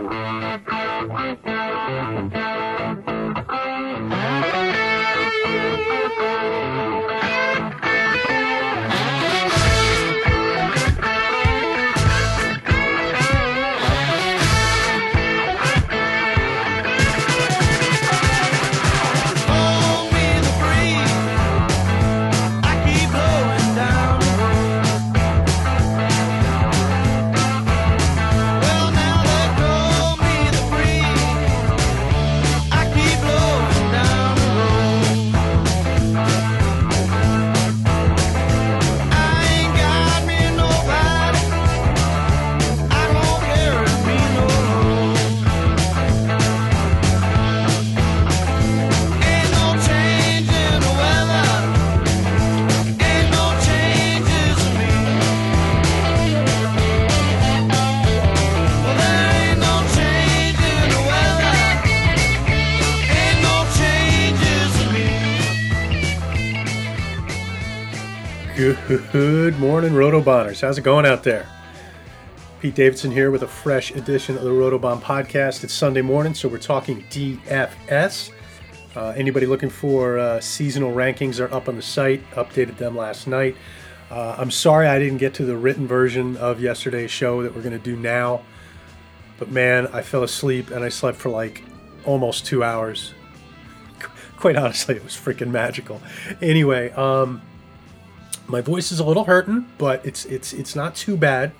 Good morning, Rotobahners. How's it going out there? Pete Davidson here with a fresh edition of the Rotobahn podcast. It's Sunday morning, so we're talking DFS. Uh, anybody looking for uh, seasonal rankings are up on the site. Updated them last night. Uh, I'm sorry I didn't get to the written version of yesterday's show that we're going to do now. But man, I fell asleep and I slept for like almost two hours. Quite honestly, it was freaking magical. Anyway, um, my voice is a little hurting, but it's it's it's not too bad.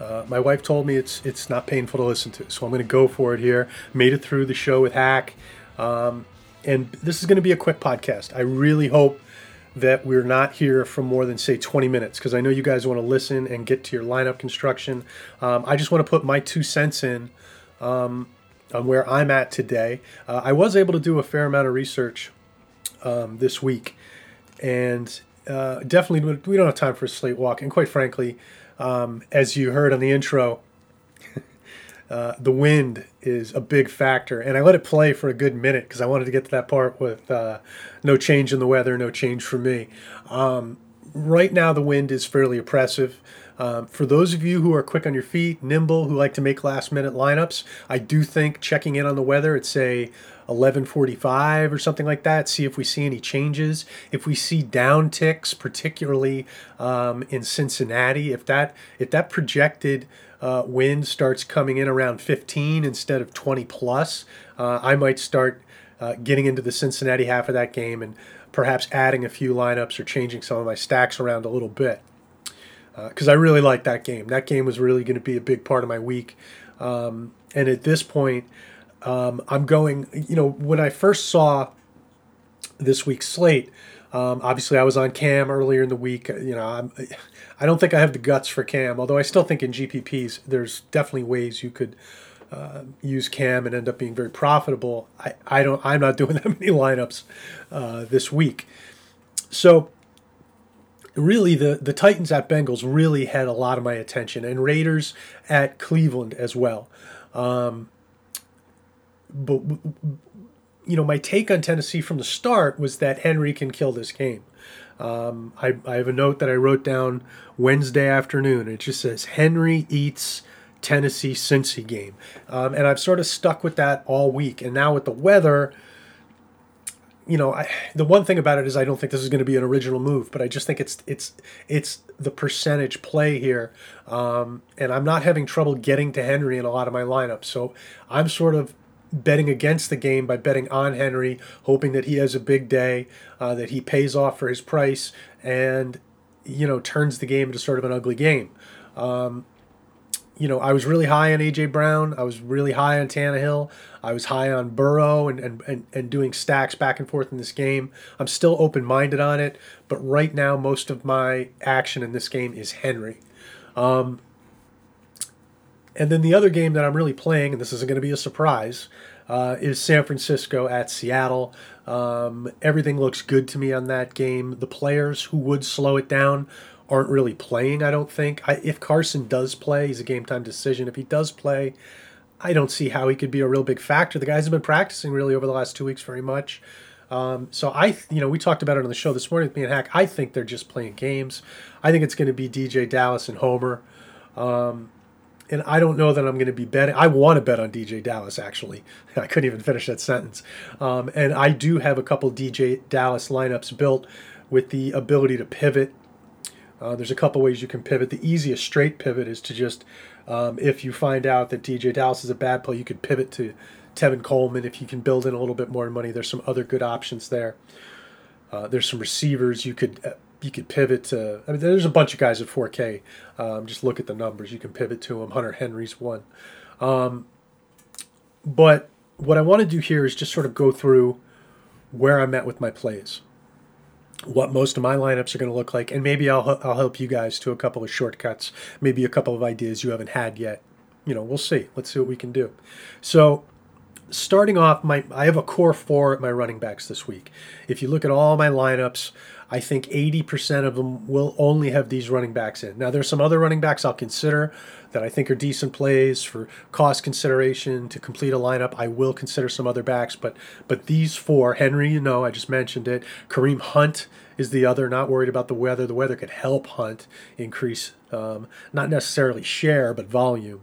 Uh, my wife told me it's it's not painful to listen to, so I'm going to go for it here. Made it through the show with Hack, um, and this is going to be a quick podcast. I really hope that we're not here for more than say 20 minutes because I know you guys want to listen and get to your lineup construction. Um, I just want to put my two cents in um, on where I'm at today. Uh, I was able to do a fair amount of research um, this week, and uh, definitely we don't have time for a slate walk. And quite frankly, um, as you heard on the intro, uh, the wind is a big factor. And I let it play for a good minute because I wanted to get to that part with uh, no change in the weather, no change for me. Um, right now, the wind is fairly oppressive. Um, for those of you who are quick on your feet, nimble, who like to make last minute lineups, I do think checking in on the weather it's say 11:45 or something like that. See if we see any changes. If we see down ticks, particularly um, in Cincinnati, if that if that projected uh, wind starts coming in around 15 instead of 20 plus, uh, I might start uh, getting into the Cincinnati half of that game and perhaps adding a few lineups or changing some of my stacks around a little bit because uh, I really like that game. That game was really going to be a big part of my week. Um, and at this point, um, I'm going, you know, when I first saw this week's slate, um, obviously I was on Cam earlier in the week. You know, I'm, I don't think I have the guts for Cam, although I still think in GPPs there's definitely ways you could uh, use Cam and end up being very profitable. I, I don't, I'm not doing that many lineups uh, this week. So really the, the Titans at Bengals really had a lot of my attention and Raiders at Cleveland as well. Um, but you know, my take on Tennessee from the start was that Henry can kill this game. Um, I, I have a note that I wrote down Wednesday afternoon. It just says Henry eats Tennessee Cincy game, um, and I've sort of stuck with that all week. And now with the weather, you know, I, the one thing about it is I don't think this is going to be an original move, but I just think it's it's it's the percentage play here, um, and I'm not having trouble getting to Henry in a lot of my lineups. So I'm sort of betting against the game by betting on Henry, hoping that he has a big day, uh, that he pays off for his price, and you know turns the game into sort of an ugly game. Um, you know, I was really high on AJ Brown. I was really high on Tannehill. I was high on Burrow and, and, and, and doing stacks back and forth in this game. I'm still open minded on it, but right now, most of my action in this game is Henry. Um, and then the other game that I'm really playing, and this isn't going to be a surprise, uh, is San Francisco at Seattle. Um, everything looks good to me on that game. The players who would slow it down aren't really playing, I don't think. I, if Carson does play, he's a game time decision. If he does play, I don't see how he could be a real big factor. The guys have been practicing really over the last two weeks very much. Um, so I, you know, we talked about it on the show this morning with me and Hack. I think they're just playing games. I think it's going to be DJ Dallas and Homer. Um, and I don't know that I'm going to be betting. I want to bet on DJ Dallas, actually. I couldn't even finish that sentence. Um, and I do have a couple DJ Dallas lineups built with the ability to pivot. Uh, there's a couple ways you can pivot. The easiest straight pivot is to just, um, if you find out that DJ Dallas is a bad play, you could pivot to Tevin Coleman. If you can build in a little bit more money, there's some other good options there. Uh, there's some receivers you could uh, you could pivot to. I mean, there's a bunch of guys at 4K. Um, just look at the numbers. You can pivot to them. Hunter Henry's one. Um, but what I want to do here is just sort of go through where I'm at with my plays, what most of my lineups are going to look like, and maybe I'll I'll help you guys to a couple of shortcuts, maybe a couple of ideas you haven't had yet. You know, we'll see. Let's see what we can do. So starting off, my I have a core four at my running backs this week. If you look at all my lineups, I think 80% of them will only have these running backs in. Now, there's some other running backs I'll consider that I think are decent plays for cost consideration to complete a lineup. I will consider some other backs, but but these four, Henry, you know, I just mentioned it. Kareem Hunt is the other. Not worried about the weather. The weather could help Hunt increase, um, not necessarily share, but volume.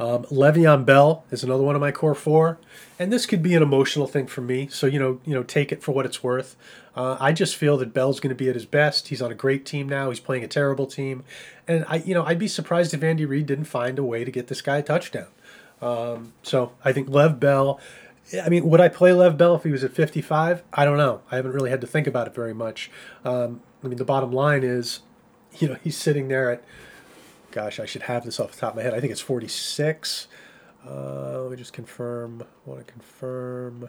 Um, Le'Veon Bell is another one of my core four, and this could be an emotional thing for me. So you know, you know, take it for what it's worth. Uh, I just feel that Bell's going to be at his best. He's on a great team now. He's playing a terrible team, and I, you know, I'd be surprised if Andy Reid didn't find a way to get this guy a touchdown. Um, so I think Lev Bell. I mean, would I play Lev Bell if he was at 55? I don't know. I haven't really had to think about it very much. Um, I mean, the bottom line is, you know, he's sitting there at gosh, I should have this off the top of my head. I think it's 46. Uh, let me just confirm. I want to confirm.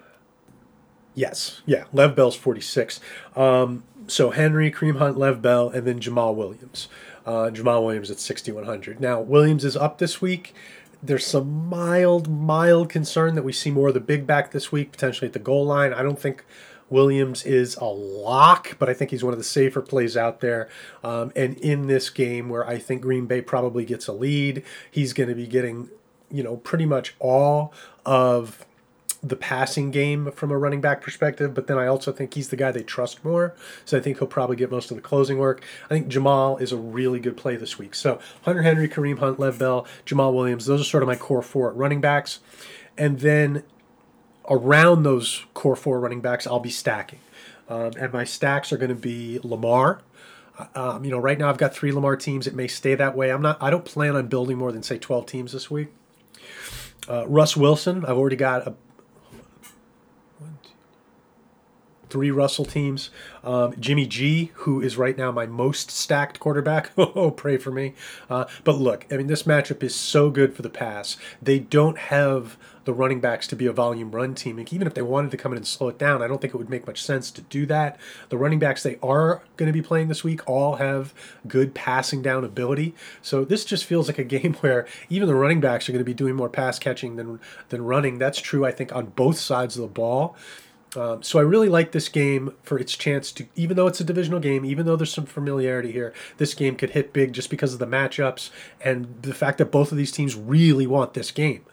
Yes, yeah, Lev Bell's 46. Um, so Henry, Kareem Hunt, Lev Bell, and then Jamaal Williams. Uh, Jamaal Williams at 6,100. Now, Williams is up this week. There's some mild, mild concern that we see more of the big back this week, potentially at the goal line. I don't think Williams is a lock, but I think he's one of the safer plays out there. Um, and in this game, where I think Green Bay probably gets a lead, he's going to be getting, you know, pretty much all of the passing game from a running back perspective, but then I also think he's the guy they trust more. So I think he'll probably get most of the closing work. I think Jamaal is a really good play this week. So Hunter Henry, Kareem Hunt, Lev Bell, Jamaal Williams, those are sort of my core four at running backs. And then around those core four running backs, I'll be stacking. Um, and my stacks are going to be Lamar. Uh, um, you know, right now I've got three Lamar teams. It may stay that way. I'm not. I don't plan on building more than say 12 teams this week. Uh, Russ Wilson. I've already got a three Russell teams. Um, Jimmy G, who is right now my most stacked quarterback. oh, pray for me. Uh, but look, I mean, this matchup is so good for the pass. They don't have the running backs to be a volume run team. even if they wanted to come in and slow it down, I don't think it would make much sense to do that. The running backs they are going to be playing this week all have good passing down ability. So this just feels like a game where even the running backs are going to be doing more pass catching than than running. That's true, I think, on both sides of the ball. Um, so I really like this game for its chance to, even though it's a divisional game, even though there's some familiarity here, this game could hit big just because of the matchups and the fact that both of these teams really want this game.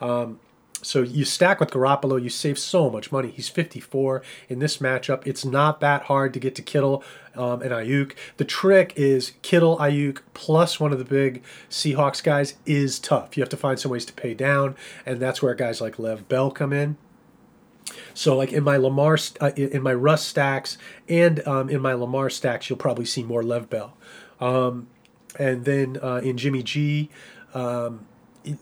Um, so you stack with Garoppolo, you save so much money. He's 54 in this matchup. It's not that hard to get to Kittle um, and Aiyuk. The trick is Kittle, Aiyuk, plus one of the big Seahawks guys is tough. You have to find some ways to pay down, and that's where guys like Lev Bell come in. So like in my Lamar, uh, in my Russ stacks and um, in my Lamar stacks, you'll probably see more Lev Bell. Um, and then uh, in Jimmy G, um,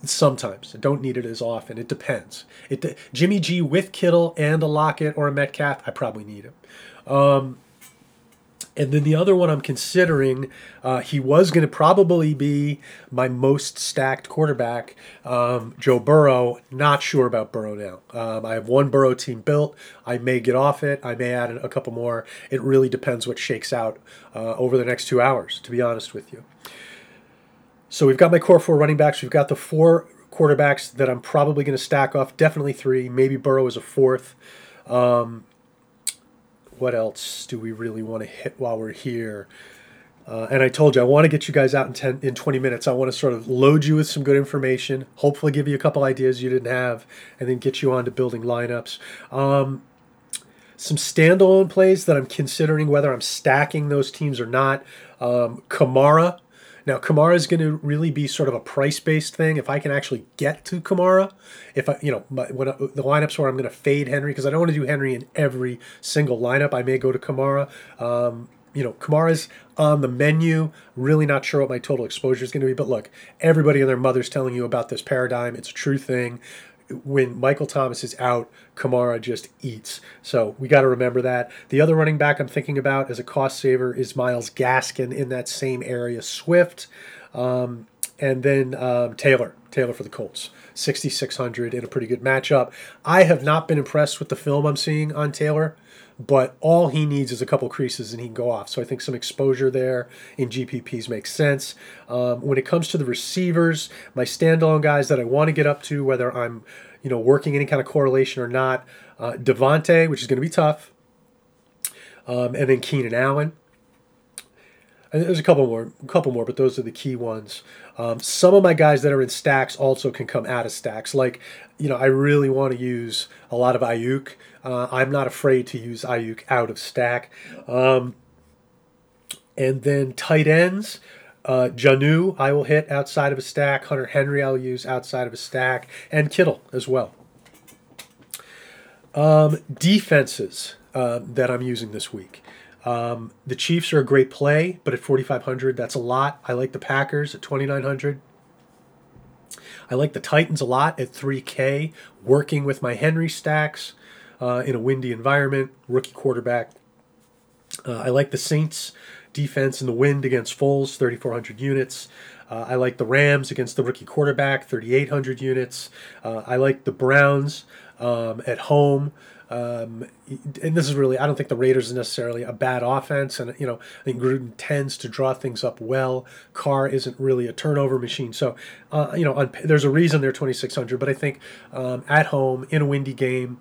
sometimes I don't need it as often. It depends. It Jimmy G with Kittle and a Lockett or a Metcalf, I probably need him. And then the other one I'm considering, uh, he was going to probably be my most stacked quarterback, um, Joe Burrow. Not sure about Burrow now. Um, I have one Burrow team built. I may get off it. I may add a couple more. It really depends what shakes out uh, over the next two hours, to be honest with you. So we've got my core four running backs. We've got the four quarterbacks that I'm probably going to stack off. Definitely three. Maybe Burrow is a fourth. Um, what else do we really want to hit while we're here? Uh, and I told you I want to get you guys out in 10 in 20 minutes. I want to sort of load you with some good information, hopefully give you a couple ideas you didn't have, and then get you on to building lineups. Um, some standalone plays that I'm considering whether I'm stacking those teams or not. Um, Kamara Now, Kamara is going to really be sort of a price based thing. If I can actually get to Kamara, if I, you know, my, when I, the lineups where I'm going to fade Henry because I don't want to do Henry in every single lineup, I may go to Kamara. Um, you know, Kamara's on the menu. Really not sure what my total exposure is going to be. But look, everybody and their mother's telling you about this paradigm. It's a true thing when Michael Thomas is out, Kamara just eats. So we got to remember that. The other running back I'm thinking about as a cost saver is Myles Gaskin in that same area. Swift, um, and then um, Taylor. Taylor for the Colts, 6,600 in a pretty good matchup. I have not been impressed with the film I'm seeing on Taylor but all he needs is a couple creases and he can go off. So I think some exposure there in GPPs makes sense. Um, when it comes to the receivers, my standalone guys that I want to get up to, whether I'm you know working any kind of correlation or not, uh, Davante, which is going to be tough, um, and then Keenan Allen. And there's a couple more, a couple more, but those are the key ones. Um, some of my guys that are in stacks also can come out of stacks. Like, you know, I really want to use a lot of Aiyuk. Uh, I'm not afraid to use Aiyuk out of stack. Um, and then tight ends. Uh, Jonnu, I will hit outside of a stack. Hunter Henry, I'll use outside of a stack. And Kittle as well. Um, defenses uh, that I'm using this week. Um, the Chiefs are a great play, but at 4,500, that's a lot. I like the Packers at 2,900. I like the Titans a lot at 3K, working with my Henry stacks uh, in a windy environment, rookie quarterback. Uh, I like the Saints defense in the wind against Foles, 3,400 units. Uh, I like the Rams against the rookie quarterback, 3,800 units. Uh, I like the Browns um, at home um, and this is really, I don't think the Raiders is necessarily a bad offense. And, you know, I think Gruden tends to draw things up well. Carr isn't really a turnover machine. So, uh, you know, on, there's a reason they're 2,600. But I think um, at home, in a windy game,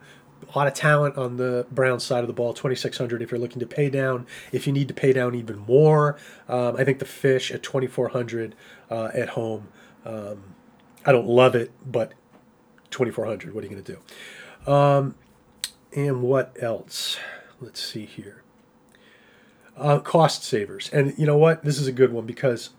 a lot of talent on the Brown side of the ball, 2,600 if you're looking to pay down. If you need to pay down even more, um, I think the fish at 2,400 uh, at home. Um, I don't love it, but 2,400, what are you going to do? Um, and what else? Let's see here. Uh, cost savers. And you know what? This is a good one because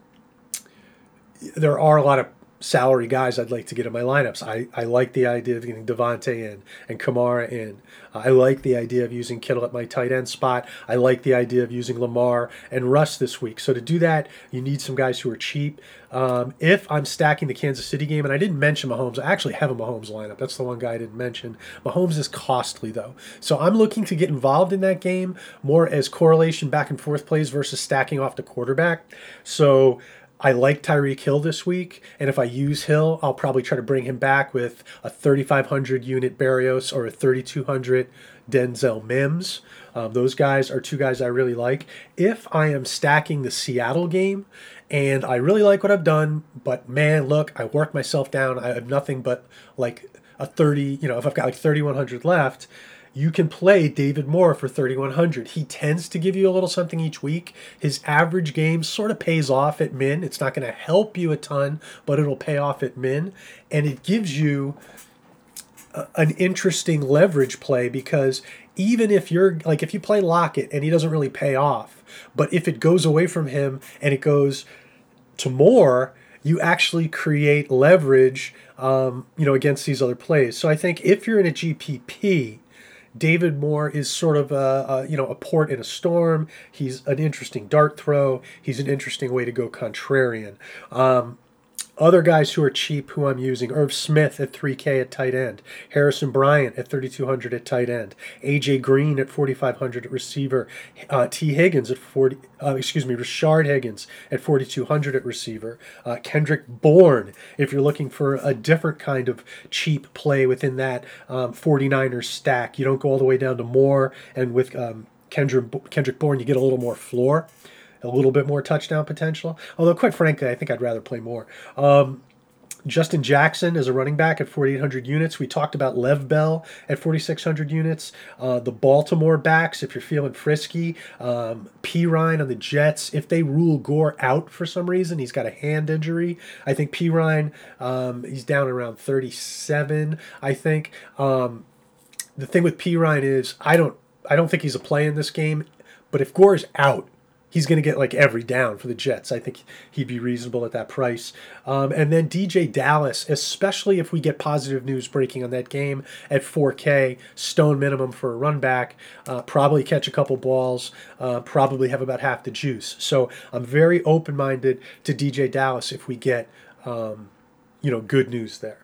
there are a lot of salary guys I'd like to get in my lineups. I, I like the idea of getting Davante in and Kamara in. I like the idea of using Kittle at my tight end spot. I like the idea of using Lamar and Russ this week. So to do that, you need some guys who are cheap. Um, if I'm stacking the Kansas City game, and I didn't mention Mahomes, I actually have a Mahomes lineup. That's the one guy I didn't mention. Mahomes is costly though, so I'm looking to get involved in that game more as correlation back and forth plays versus stacking off the quarterback. So I like Tyreek Hill this week, and if I use Hill, I'll probably try to bring him back with a 3,500 unit Berrios or a 3,200 Denzel Mims. Um, those guys are two guys I really like. If I am stacking the Seattle game and I really like what I've done, but man, look, I worked myself down. I have nothing but like a 30, you know, if I've got like 3,100 left, you can play David Moore for 3100. He tends to give you a little something each week. His average game sort of pays off at min. It's not going to help you a ton, but it'll pay off at min and it gives you a, an interesting leverage play because even if you're like if you play Lockett and he doesn't really pay off, but if it goes away from him and it goes to Moore, you actually create leverage, um, you know, against these other plays. So I think if you're in a GPP, David Moore is sort of a, a, you know a port in a storm. He's an interesting dart throw. He's an interesting way to go contrarian. Um, other guys who are cheap who I'm using Irv Smith at 3K at tight end, Harrison Bryant at 3,200 at tight end, AJ Green at 4,500 at receiver, uh, Tee Higgins at 40, uh, excuse me, Rashard Higgins at 4,200 at receiver, uh, Kendrick Bourne if you're looking for a different kind of cheap play within that um, 49ers stack. You don't go all the way down to Moore, and with um, Kendrick, Kendrick Bourne, you get a little more floor a little bit more touchdown potential. Although, quite frankly, I think I'd rather play Moore. Um, Justin Jackson is a running back at 4,800 units. We talked about Lev Bell at 4,600 units. Uh, the Baltimore backs, if you're feeling frisky. Um, Perine on the Jets, if they rule Gore out for some reason, he's got a hand injury. I think Perine, um, he's down around 37, I think. Um, the thing with Perine is I don't I don't think he's a play in this game, but if Gore is out, he's going to get like every down for the Jets. I think he'd be reasonable at that price. Um, and then DJ Dallas, especially if we get positive news breaking on that game at 4K, stone minimum for a run back, uh, probably catch a couple balls, uh, probably have about half the juice. So I'm very open minded to DJ Dallas if we get, um, you know, good news there.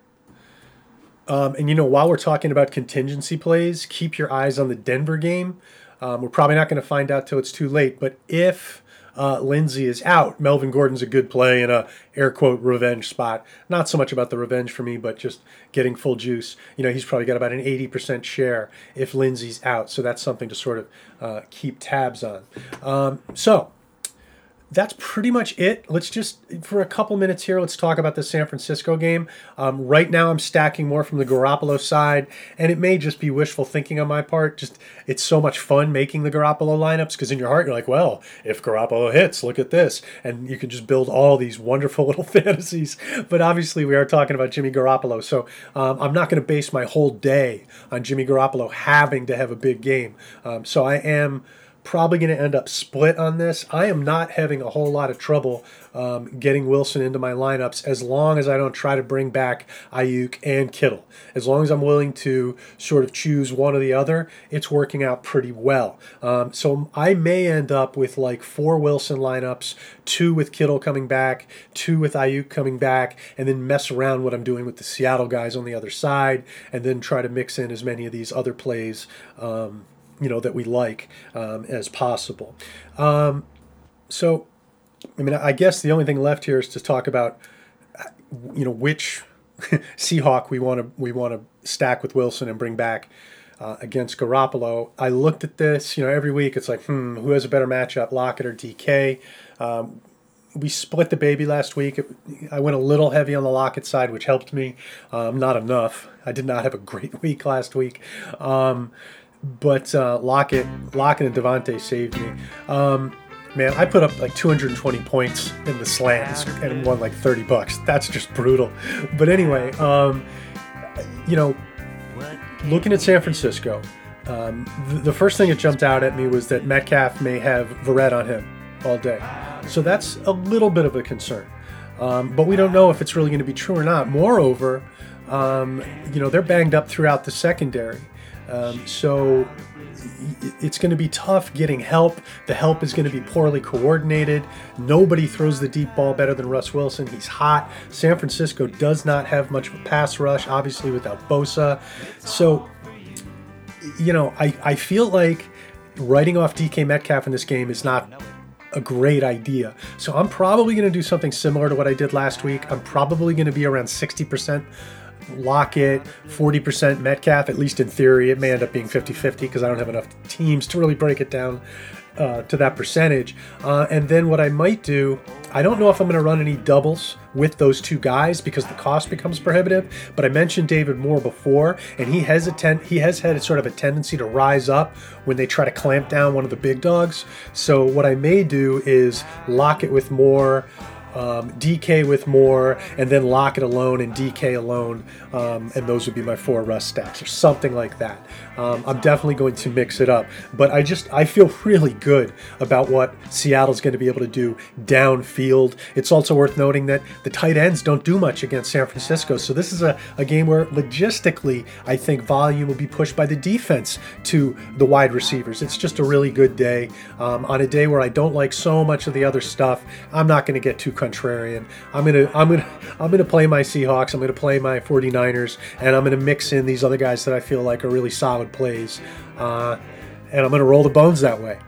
Um, and you know, while we're talking about contingency plays, keep your eyes on the Denver game. Um, we're probably not going to find out till it's too late. But if uh, Lindsay is out, Melvin Gordon's a good play in a air quote revenge spot. Not so much about the revenge for me, but just getting full juice. You know, he's probably got about an 80% share if Lindsay's out. So that's something to sort of uh, keep tabs on. Um, so that's pretty much it. Let's just, for a couple minutes here, let's talk about the San Francisco game. Um, right now, I'm stacking more from the Garoppolo side, and it may just be wishful thinking on my part. Just, it's so much fun making the Garoppolo lineups because in your heart, you're like, well, if Garoppolo hits, look at this. And you can just build all these wonderful little fantasies. But obviously, we are talking about Jimmy Garoppolo. So um, I'm not going to base my whole day on Jimmy Garoppolo having to have a big game. Um, so I am probably going to end up split on this. I am not having a whole lot of trouble um, getting Wilson into my lineups as long as I don't try to bring back Aiyuk and Kittle. As long as I'm willing to sort of choose one or the other, it's working out pretty well. Um, so I may end up with like four Wilson lineups, two with Kittle coming back, two with Aiyuk coming back, and then mess around what I'm doing with the Seattle guys on the other side, and then try to mix in as many of these other plays. Um, you know that we like um, as possible. Um, so, I mean, I guess the only thing left here is to talk about, you know, which Seahawk we want to we want to stack with Wilson and bring back. Uh, against Garoppolo, I looked at this. You know, every week it's like, hmm, who has a better matchup, Lockett or DK? Um, we split the baby last week. I went a little heavy on the Lockett side, which helped me. Um, not enough. I did not have a great week last week. Um, but uh, Lockett, Lockett and Davante saved me. Um, man, I put up like 220 points in the slants and won like 30 bucks. That's just brutal. But anyway, um, you know, looking at San Francisco, um, the, the first thing that jumped out at me was that Metcalf may have Verrett on him all day. So that's a little bit of a concern. Um, but we don't know if it's really going to be true or not. Moreover, um, you know, they're banged up throughout the secondary. Um, so it's going to be tough getting help. The help is going to be poorly coordinated. Nobody throws the deep ball better than Russ Wilson. He's hot. San Francisco does not have much of a pass rush, obviously, without Bosa. So, you know, I, I feel like writing off DK Metcalf in this game is not a great idea. So I'm probably going to do something similar to what I did last week. I'm probably going to be around 60% Lockett, 40% Metcalf, at least in theory. It may end up being 50 50 because I don't have enough teams to really break it down uh, to that percentage. Uh, and then what I might do, I don't know if I'm going to run any doubles with those two guys because the cost becomes prohibitive. But I mentioned David Moore before, and he has a ten- he has had sort of a tendency to rise up when they try to clamp down one of the big dogs. So what I may do is Lockett with Moore um, DK with Moore, and then Lockett alone and DK alone, um, and those would be my four Russ stacks or something like that. Um, I'm definitely going to mix it up, but I just I feel really good about what Seattle's going to be able to do downfield. It's also worth noting that the tight ends don't do much against San Francisco, so this is a, a game where logistically I think volume will be pushed by the defense to the wide receivers. It's just a really good day um, on a day where I don't like so much of the other stuff. I'm not going to get too contrarian. I'm gonna I'm gonna I'm gonna play my Seahawks. I'm gonna play my 49ers, and I'm gonna mix in these other guys that I feel like are really solid plays, uh, and I'm gonna roll the bones that way.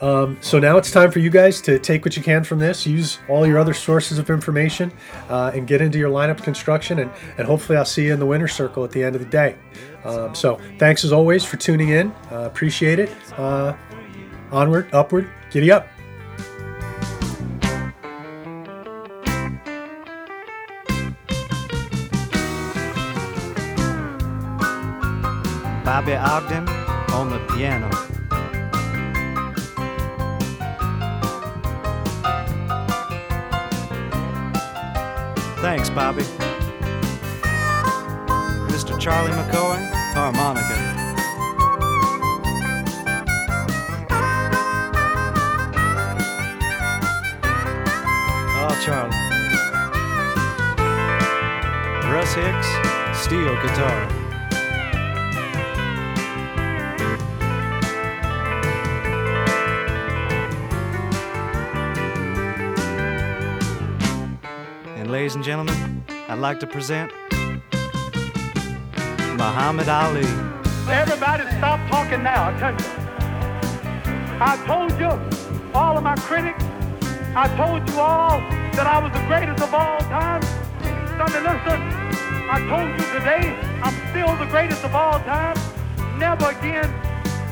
Um, so now it's time for you guys to take what you can from this, use all your other sources of information, uh, and get into your lineup construction. And, and hopefully, I'll see you in the winner circle at the end of the day. Um, so thanks as always for tuning in. Uh, appreciate it. Uh, onward, upward, giddy up. Bobby Ogdin on the piano. Thanks, Bobby. Mr. Charlie McCoy, harmonica. Oh, Charlie. Russ Hicks, steel guitar. And gentlemen, I'd like to present Muhammad Ali. Everybody stop talking now. Attention. I told you, all of my critics, I told you all that I was the greatest of all time. Sunday, listen. I told you today, I'm still the greatest of all time. Never again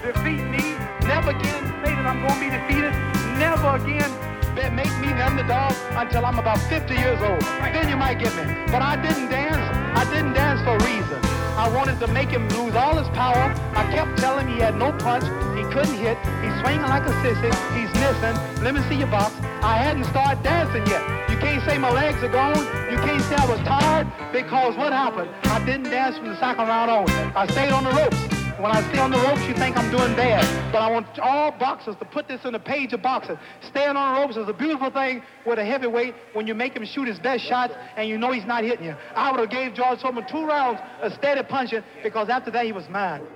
defeat me. Never again say that I'm going to be defeated. Never again be- make me the underdog until I'm about 50 years old. Then you might get me. But I didn't dance. I didn't dance for a reason. I wanted to make him lose all his power. I kept telling him he had no punch. He couldn't hit. He's swinging like a sissy. He's missing. Let me see your box. I hadn't started dancing yet. You can't say my legs are gone. You can't say I was tired because what happened? I didn't dance from the second round on. I stayed on the ropes. When I stay on the ropes, you think I'm doing bad. But I want all boxers to put this in a page of boxing. Staying on the ropes is a beautiful thing with a heavyweight when you make him shoot his best shots and you know he's not hitting you. I would have gave George Foreman two rounds of steady punching because after that he was mine.